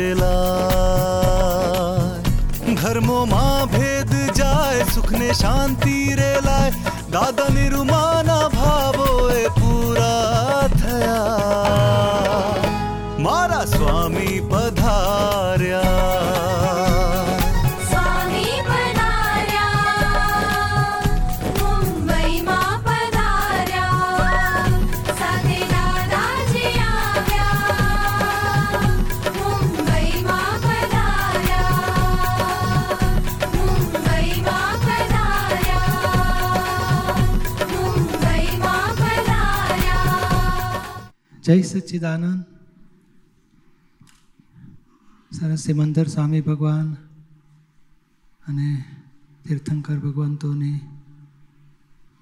કણકણમાં ફેલાય ધર્મોમાં ભેદ જાય સુખને શાંતિ રે લાય દાદા નિરૂમાના ભાવો એ પૂરા થયા મારા સ્વામી પધાર્યા જય સચ્ચિદાનંદ. સરસ સિમંદર સ્વામી ભગવાન અને તીર્થંકર ભગવંતોની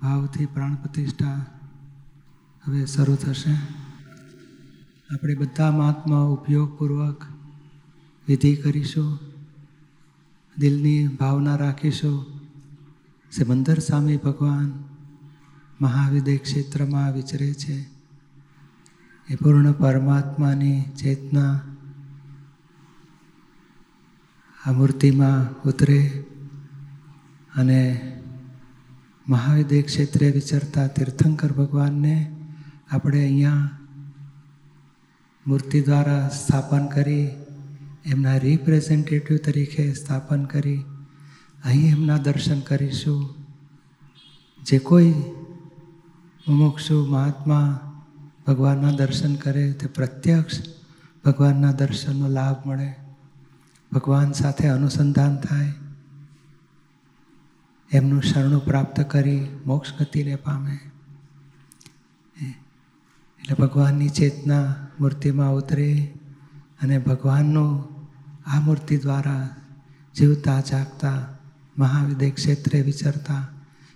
ભાવથી પ્રાણ પ્રતિષ્ઠા હવે શરૂ થશે. આપણે બધા મહાત્મા ઉપયોગપૂર્વક વિધિ કરીશું, દિલની ભાવના રાખીશું. સિમંદર સ્વામી ભગવાન મહાવિદય ક્ષેત્રમાં વિચરે છે. એ પૂર્ણ પરમાત્માની ચેતના આ મૂર્તિમાં ઉતરે અને મહાવિદ્ય ક્ષેત્રે વિચરતા તીર્થંકર ભગવાનને આપણે અહીંયા મૂર્તિ દ્વારા સ્થાપન કરી, એમના રિપ્રેઝેન્ટેટિવ તરીકે સ્થાપન કરી, અહીં એમના દર્શન કરીશું. જે કોઈ મુમુક્ષુ મહાત્મા ભગવાનના દર્શન કરે તે પ્રત્યક્ષ ભગવાનના દર્શનનો લાભ મળે. ભગવાન સાથે અનુસંધાન થાય. એમનું શરણું પ્રાપ્ત કરી મોક્ષ ગતિને પામે. એટલે ભગવાનની ચેતના મૂર્તિમાં ઉતરે અને ભગવાનનું આ મૂર્તિ દ્વારા જીવતા, જાગતા મહાવિદ્ય ક્ષેત્રે વિચરતા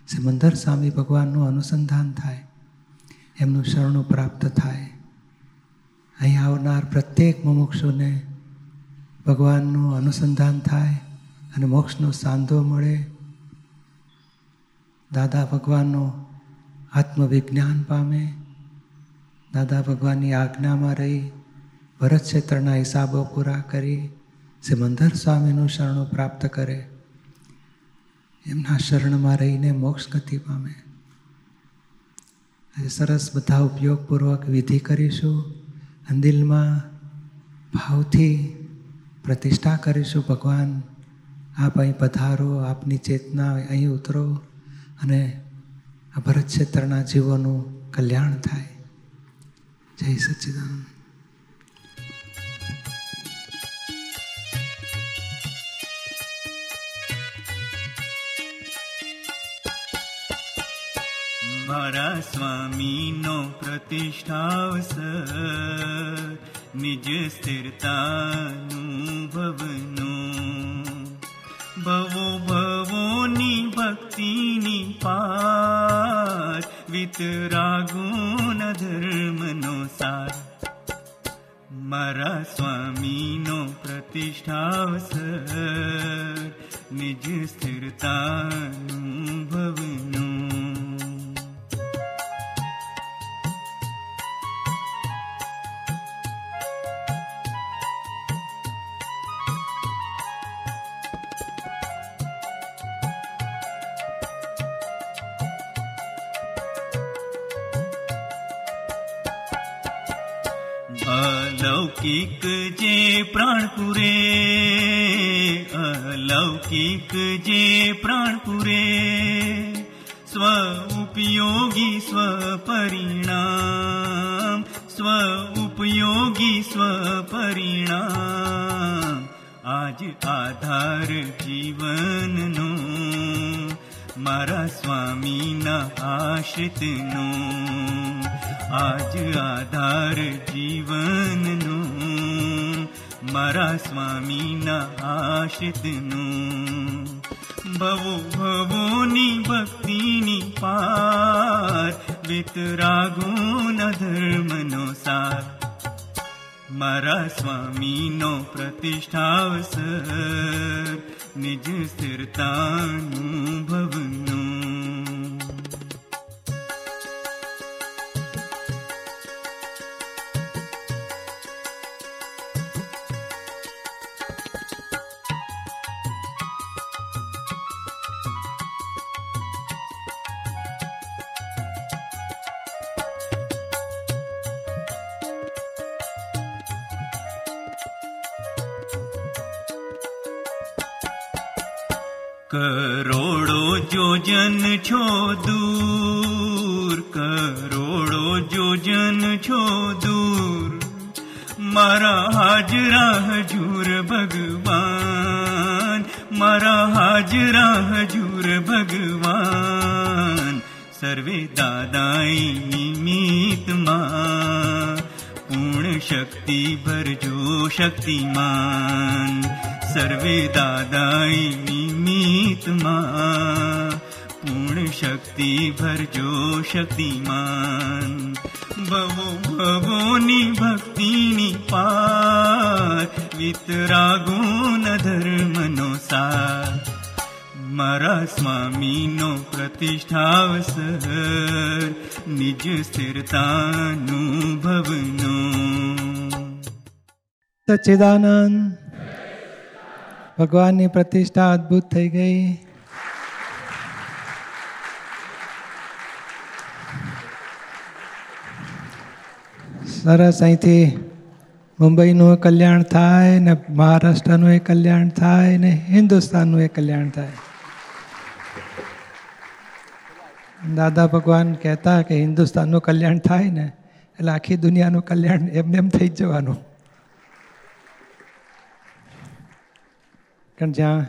સમંદર સ્વામી ભગવાનનું અનુસંધાન થાય. એમનું શરણું પ્રાપ્ત થાય. અહીં આવનાર પ્રત્યેક મુમુક્ષુને ભગવાનનું અનુસંધાન થાય અને મોક્ષનો સાંધો મળે. દાદા ભગવાનનું આત્મવિજ્ઞાન પામે. દાદા ભગવાનની આજ્ઞામાં રહી, ભરત ક્ષેત્રના હિસાબો પૂરા કરી, સિમંદર સ્વામીનું શરણું પ્રાપ્ત કરે. એમના શરણમાં રહીને મોક્ષ ગતિ પામે. સરસ બધા ઉપયોગપૂર્વક વિધિ કરીશું. અને દિલમાં ભાવથી પ્રતિષ્ઠા કરીશું. ભગવાન આપ અહીં પધારો, આપની ચેતના અહીં ઉતરો અને આ ભરત ક્ષેત્રના જીવોનું કલ્યાણ થાય. જય સચ્ચિદાનંદ स्वामी नो प्रतिष्ठिरता भवनो भवो भवोनि भक्ति पितरागु न धर्म मारा स्वामी नो प्रतिष्ठिरता अलौकिक जे प्राणपुरे अलौकिक जे प्राणपुरे। स्व उपयोगी स्वपरिणाम स्व उपयोगी स्वपरिणाम। आज आधार जीवन मारा स्वामी न आश्रित આજ આધાર જીવનનો મારા સ્વામીના આશ્રિતનો ભવો ભવોની ભક્તિની પાર વિતરાગોના ધર્મનો સાર મારા સ્વામીનો પ્રતિષ્ઠાવસર નિજ સ્થિરતાનું ભવનું ोडो योजन छो दूर दूरोडो योजन छो दूर। मारा हाजरा हजूर भगवान मारा हाजरा हजूर भगवान। सर्वे दादाई दादा पूर्ण शक्ति भरजो शक्तिमान। सर्वे दादा मा। पूर्ण शक्ति भरजो शक्तिमान। भो भो निरागु न धर्म सा मा स्वामी नो प्रतिष्ठिरता नु सच्चिदानन्द ભગવાનની પ્રતિષ્ઠા અદ્ભુત થઈ ગઈ. સરસ, અહીંથી મુંબઈનું કલ્યાણ થાય ને મહારાષ્ટ્રનું એ કલ્યાણ થાય ને હિન્દુસ્તાનનું એ કલ્યાણ થાય. દાદા ભગવાન કહેતા કે હિન્દુસ્તાનનું કલ્યાણ થાય ને એટલે આખી દુનિયાનું કલ્યાણ એમને એમ થઈ જવાનું. કારણ જ્યાં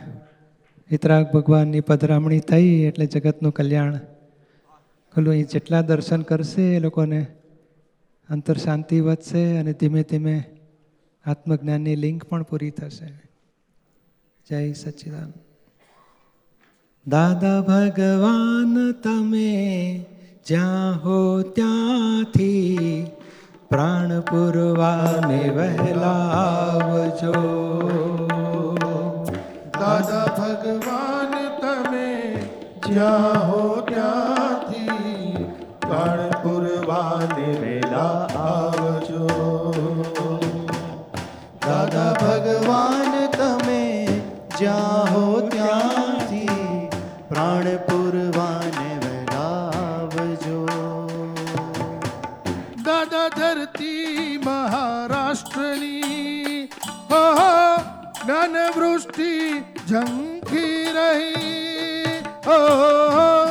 વિતરાગ ભગવાનની પધરામણી થઈ એટલે જગતનું કલ્યાણ ખુલ્લું. અહીં જેટલા દર્શન કરશે એ લોકોને અંતર શાંતિ વધશે અને ધીમે ધીમે આત્મજ્ઞાનની લિંક પણ પૂરી થશે. જય સચ્ચિદાન દાદા ભગવાન, તમે જ્યાં હો ત્યાંથી પ્રાણ પૂરવાને વહેલા આવજો દાદા ભગવાન તમે જ્યાં હો ત્યાંથી પ્રાણ પુરવાને વેલા આવજો. દાદા ભગવાન જ્ઞાનવૃષ્ટિ ઝંખી રહી.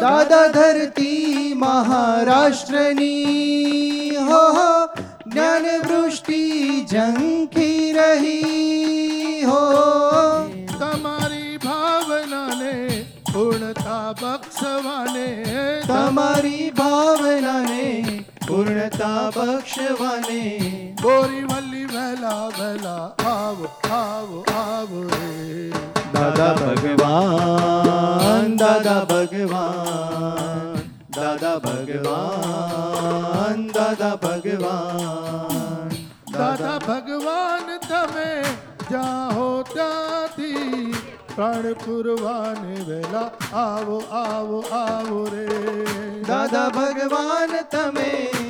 દાદા ધરતી મહારાષ્ટ્રની હો હો, જ્ઞાન વૃષ્ટિ ઝંખી રહી હો. તમારી ભાવનાને પૂર્ણતા બક્ષવાને. તમારી ભાવનાને પૂર્ણતા બક્ષવાને બોરીવલ્લી વહેલા વહેલા આવો આવો આવો રે દાદા ભગવાન દાદા ભગવાન દાદા ભગવાન દાદા ભગવાન દાદા ભગવાન તમે જાહો ત્યાંથી પ્રાણ પુરવાને વેલા આવો આવો આવો રે દાદા ભગવાન તમે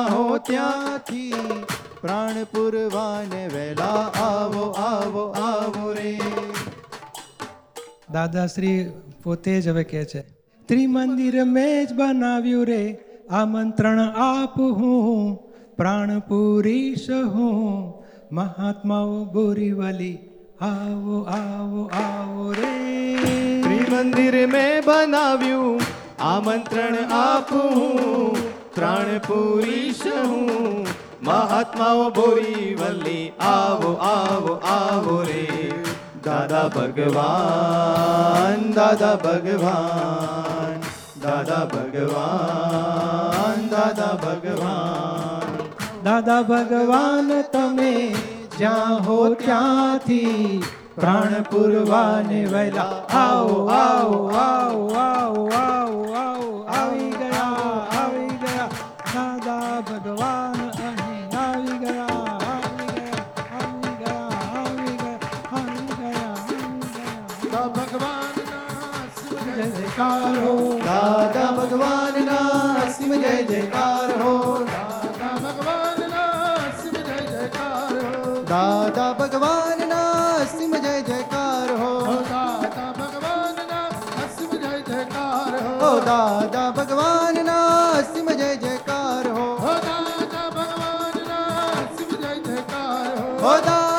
જ્યાં હો ત્યાંથી. પ્રાણ પુરવાને વેલા આવો આવો આવો રે. દાદાશ્રી પોતે જ હવે કહે છે ત્રિમંદિર મેં જ બનાવ્યું રે આમંત્રણ આપ હું પ્રાણપુરીશ હું. મહાત્માઓ બોરીવલી આવો આવો આવો રે. ત્રિમંદિર મેં બનાવ્યું આમંત્રણ આપું ત્રણપુરીશ હું મહાત્માઓ બોરીવલી આવો આવો આવો રે દાદા ભગવાન દાદા ભગવાન દાદા ભગવાન દાદા ભગવાન દાદા ભગવાન તમે જ્યાં હો ત્યાંથી પ્રાણ પૂરવાને વહેલા આવો આવો આવો આવો આવો આવો આવી દાદા ભગવાનના સિમ જય જયકાર હો દાદા ભગવાનના સિમ જય જયકાર હો દાદા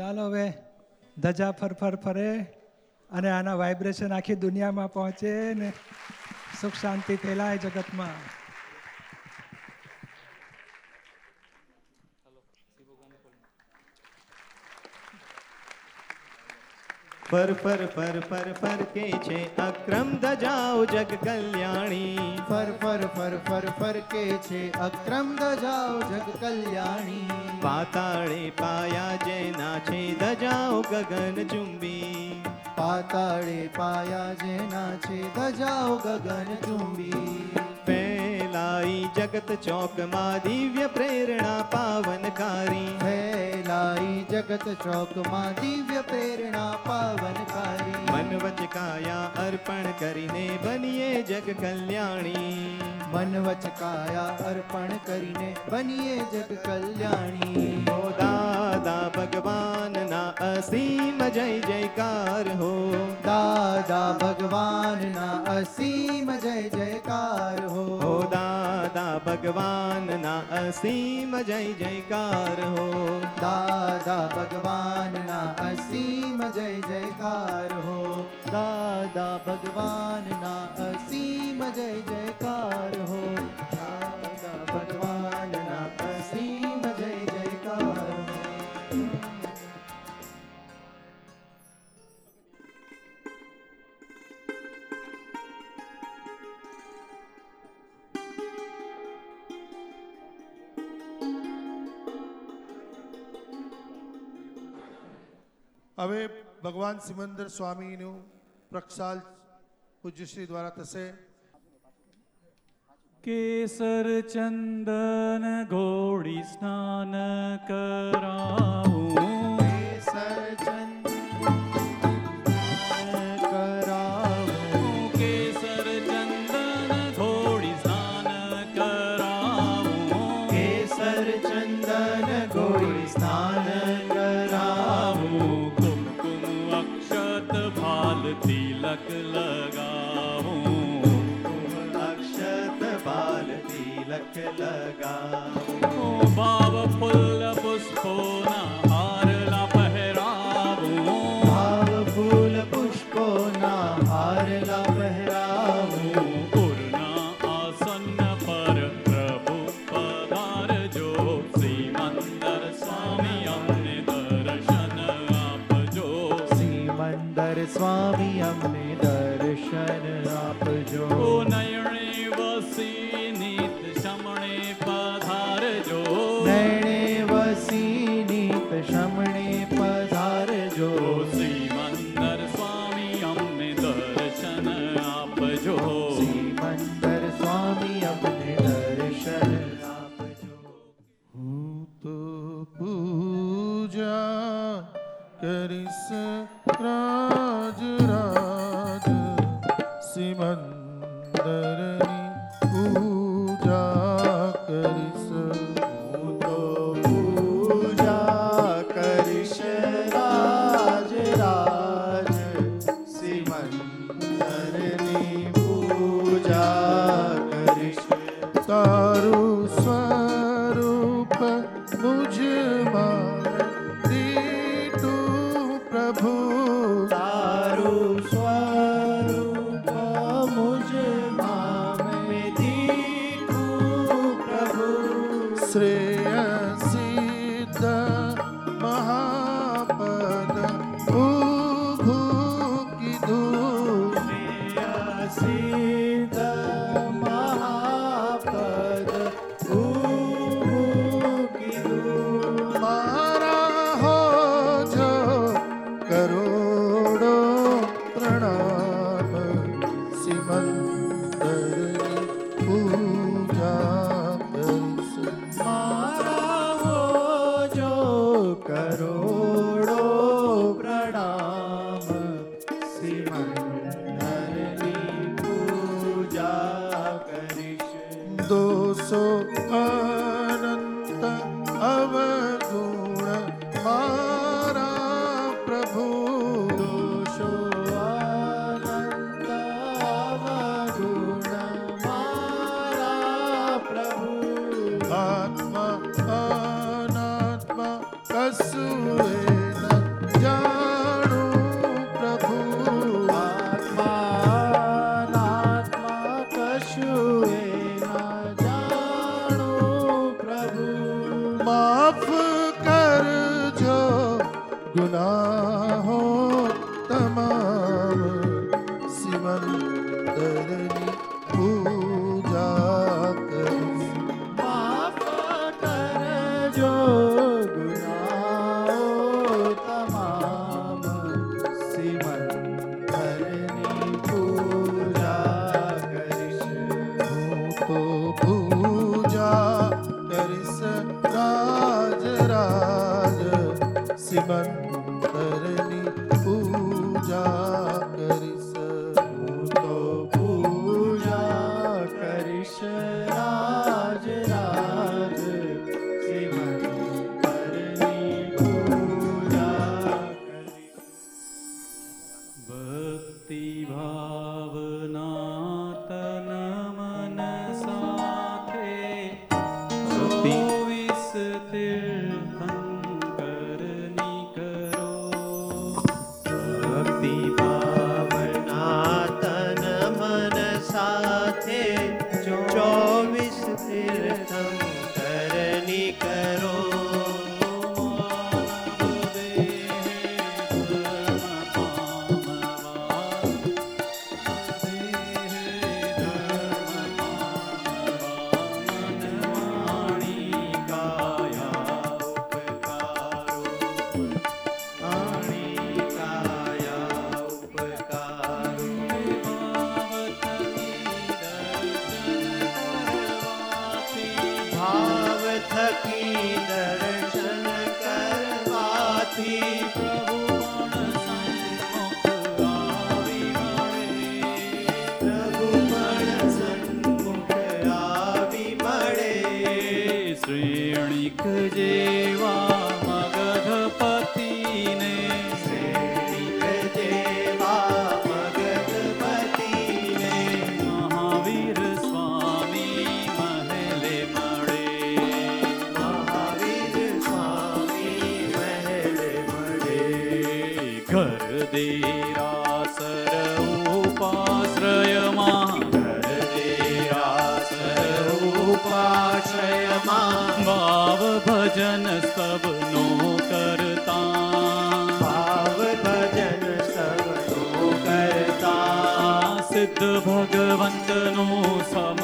ચાલો હવે ધજા ફર ફર ફરે અને આના વાઇબ્રેશન આખી દુનિયામાં પહોંચે ને સુખ શાંતિ ફેલાય જગતમાં. ફર ફર ફર ફર ફર કે છે અક્રમ ધજાઓ જગ કલ્યાણી. ફર ફર ફર ફર ફર કે છે અક્રમ દજાઓ જગ કલ્યાણી. પાતાળે પાયા જેના છે ધજાઓ ગગન ચુંબી. પાતાળે પાયા જેના છે ધજાઓ ગગન ચુંબી. ફેલાઈ જગત ચોકમાં દિવ્ય પ્રેરણા પાવનકારી ફેલાઈ જગત ચોકમાં દિવ્ય પ્રેરણા પાવનકારી મન વચ કાયા અર્પણ કરીને બનીએ જગ કલ્યાણી મન વચ કાયા અર્પણ કરીને બનીએ જગ કલ્યાણી ઓ દાદા ભગવાનના અસીમ જય જયકાર હો દાદા ભગવાનના અસીમ જય જયકાર હો દાદા ભગવાનના અસીમ જય જયકાર હો દાદા ભગવાનના અસીમ જય જયકાર હો દાદા ભગવાનના અસીમ જય જયકાર હો હવે ભગવાન સિમંદર સ્વામીનું પ્રક્ષાલ પૂજ્યશ્રી દ્વારા થશે. કેસર ચંદન ઘોડી સ્નાન કરાવું. કેસર पर्या ചന്ദ്രനി ഊ ધીરાસર ઉપાશ્રયમાં ધર ધીરાસર ઉપાશ્રયમાં ભાવ ભજન સબનો કરતા ભાવ ભજન સબનો કરતા સિદ્ધ ભગવંતનો સમ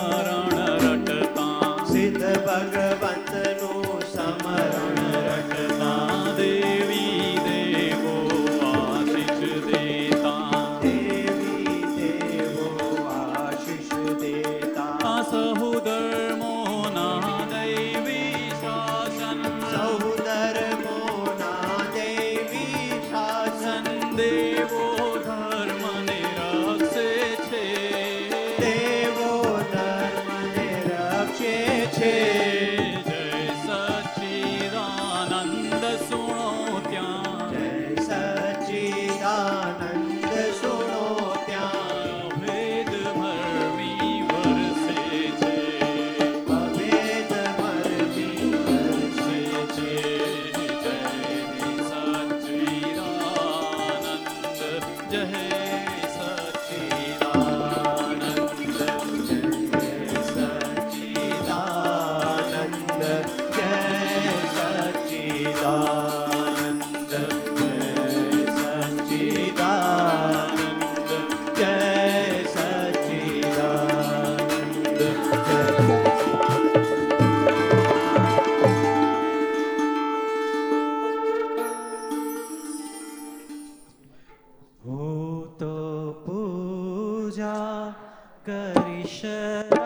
Krishna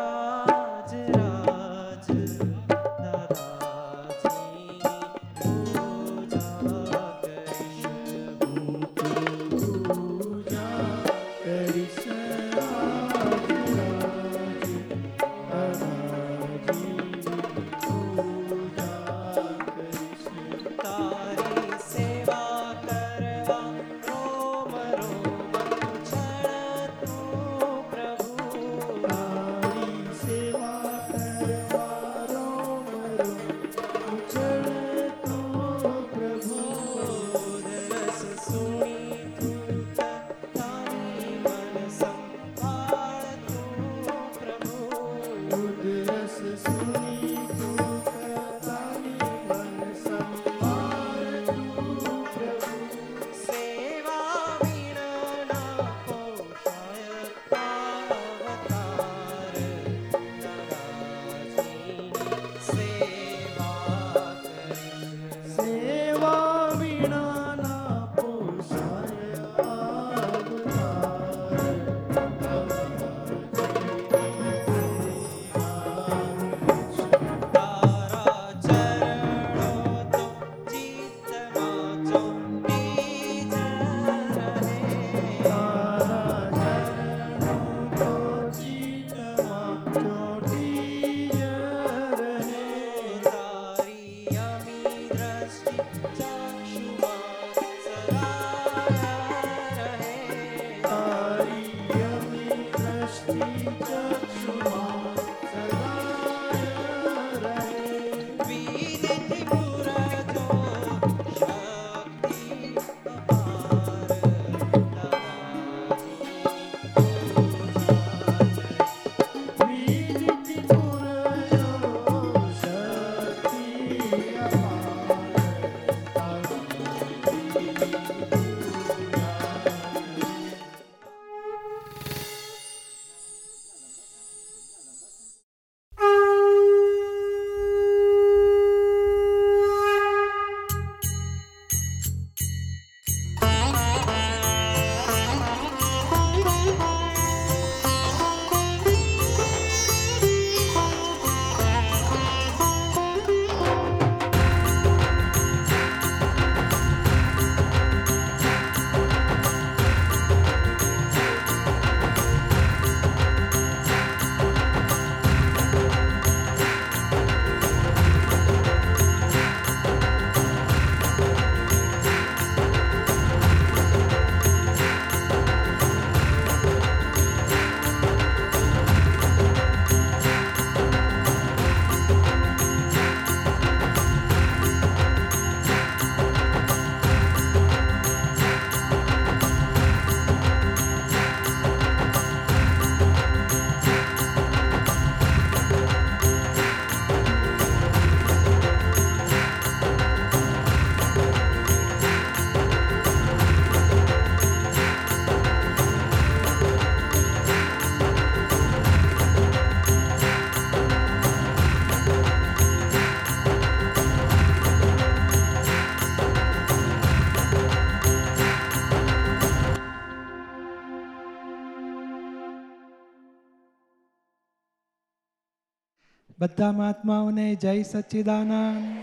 બધા મહાત્માઓને જય સચ્ચિદાનંદ.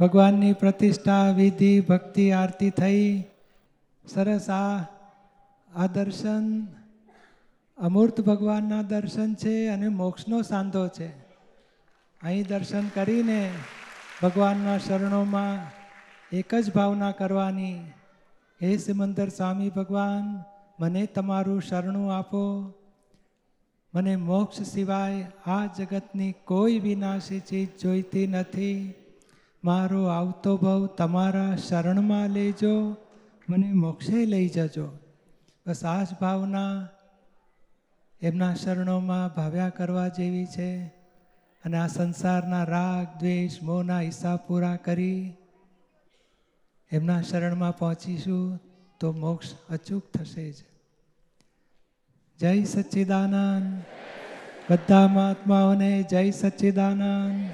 ભગવાનની પ્રતિષ્ઠા, વિધિ, ભક્તિ, આરતી થઈ. સરસ આ આ દર્શન. અમૂર્ત ભગવાનના દર્શન છે અને મોક્ષનો સાંધો છે. અહીં દર્શન કરીને ભગવાનના શરણોમાં એક જ ભાવના કરવાની. હે સિમંદર સ્વામી ભગવાન, મને તમારું શરણું આપો. મને મોક્ષ સિવાય આ જગતની કોઈ વિનાશી ચીજ જોઈતી નથી. મારો આવતો ભાવ તમારા શરણમાં લેજો, મને મોક્ષે લઈ જજો. બસ આ જ ભાવના એમના શરણોમાં ભાવ્યા કરવા જેવી છે. અને આ સંસારના રાગ, દ્વેષ, મોહના હિસાબ પૂરા કરી એમના શરણમાં પહોંચીશું તો મોક્ષ અચૂક થશે જ. જય સચ્ચિદાનંદ. બધા મહાત્માઓને જય સચ્ચિદાનંદ.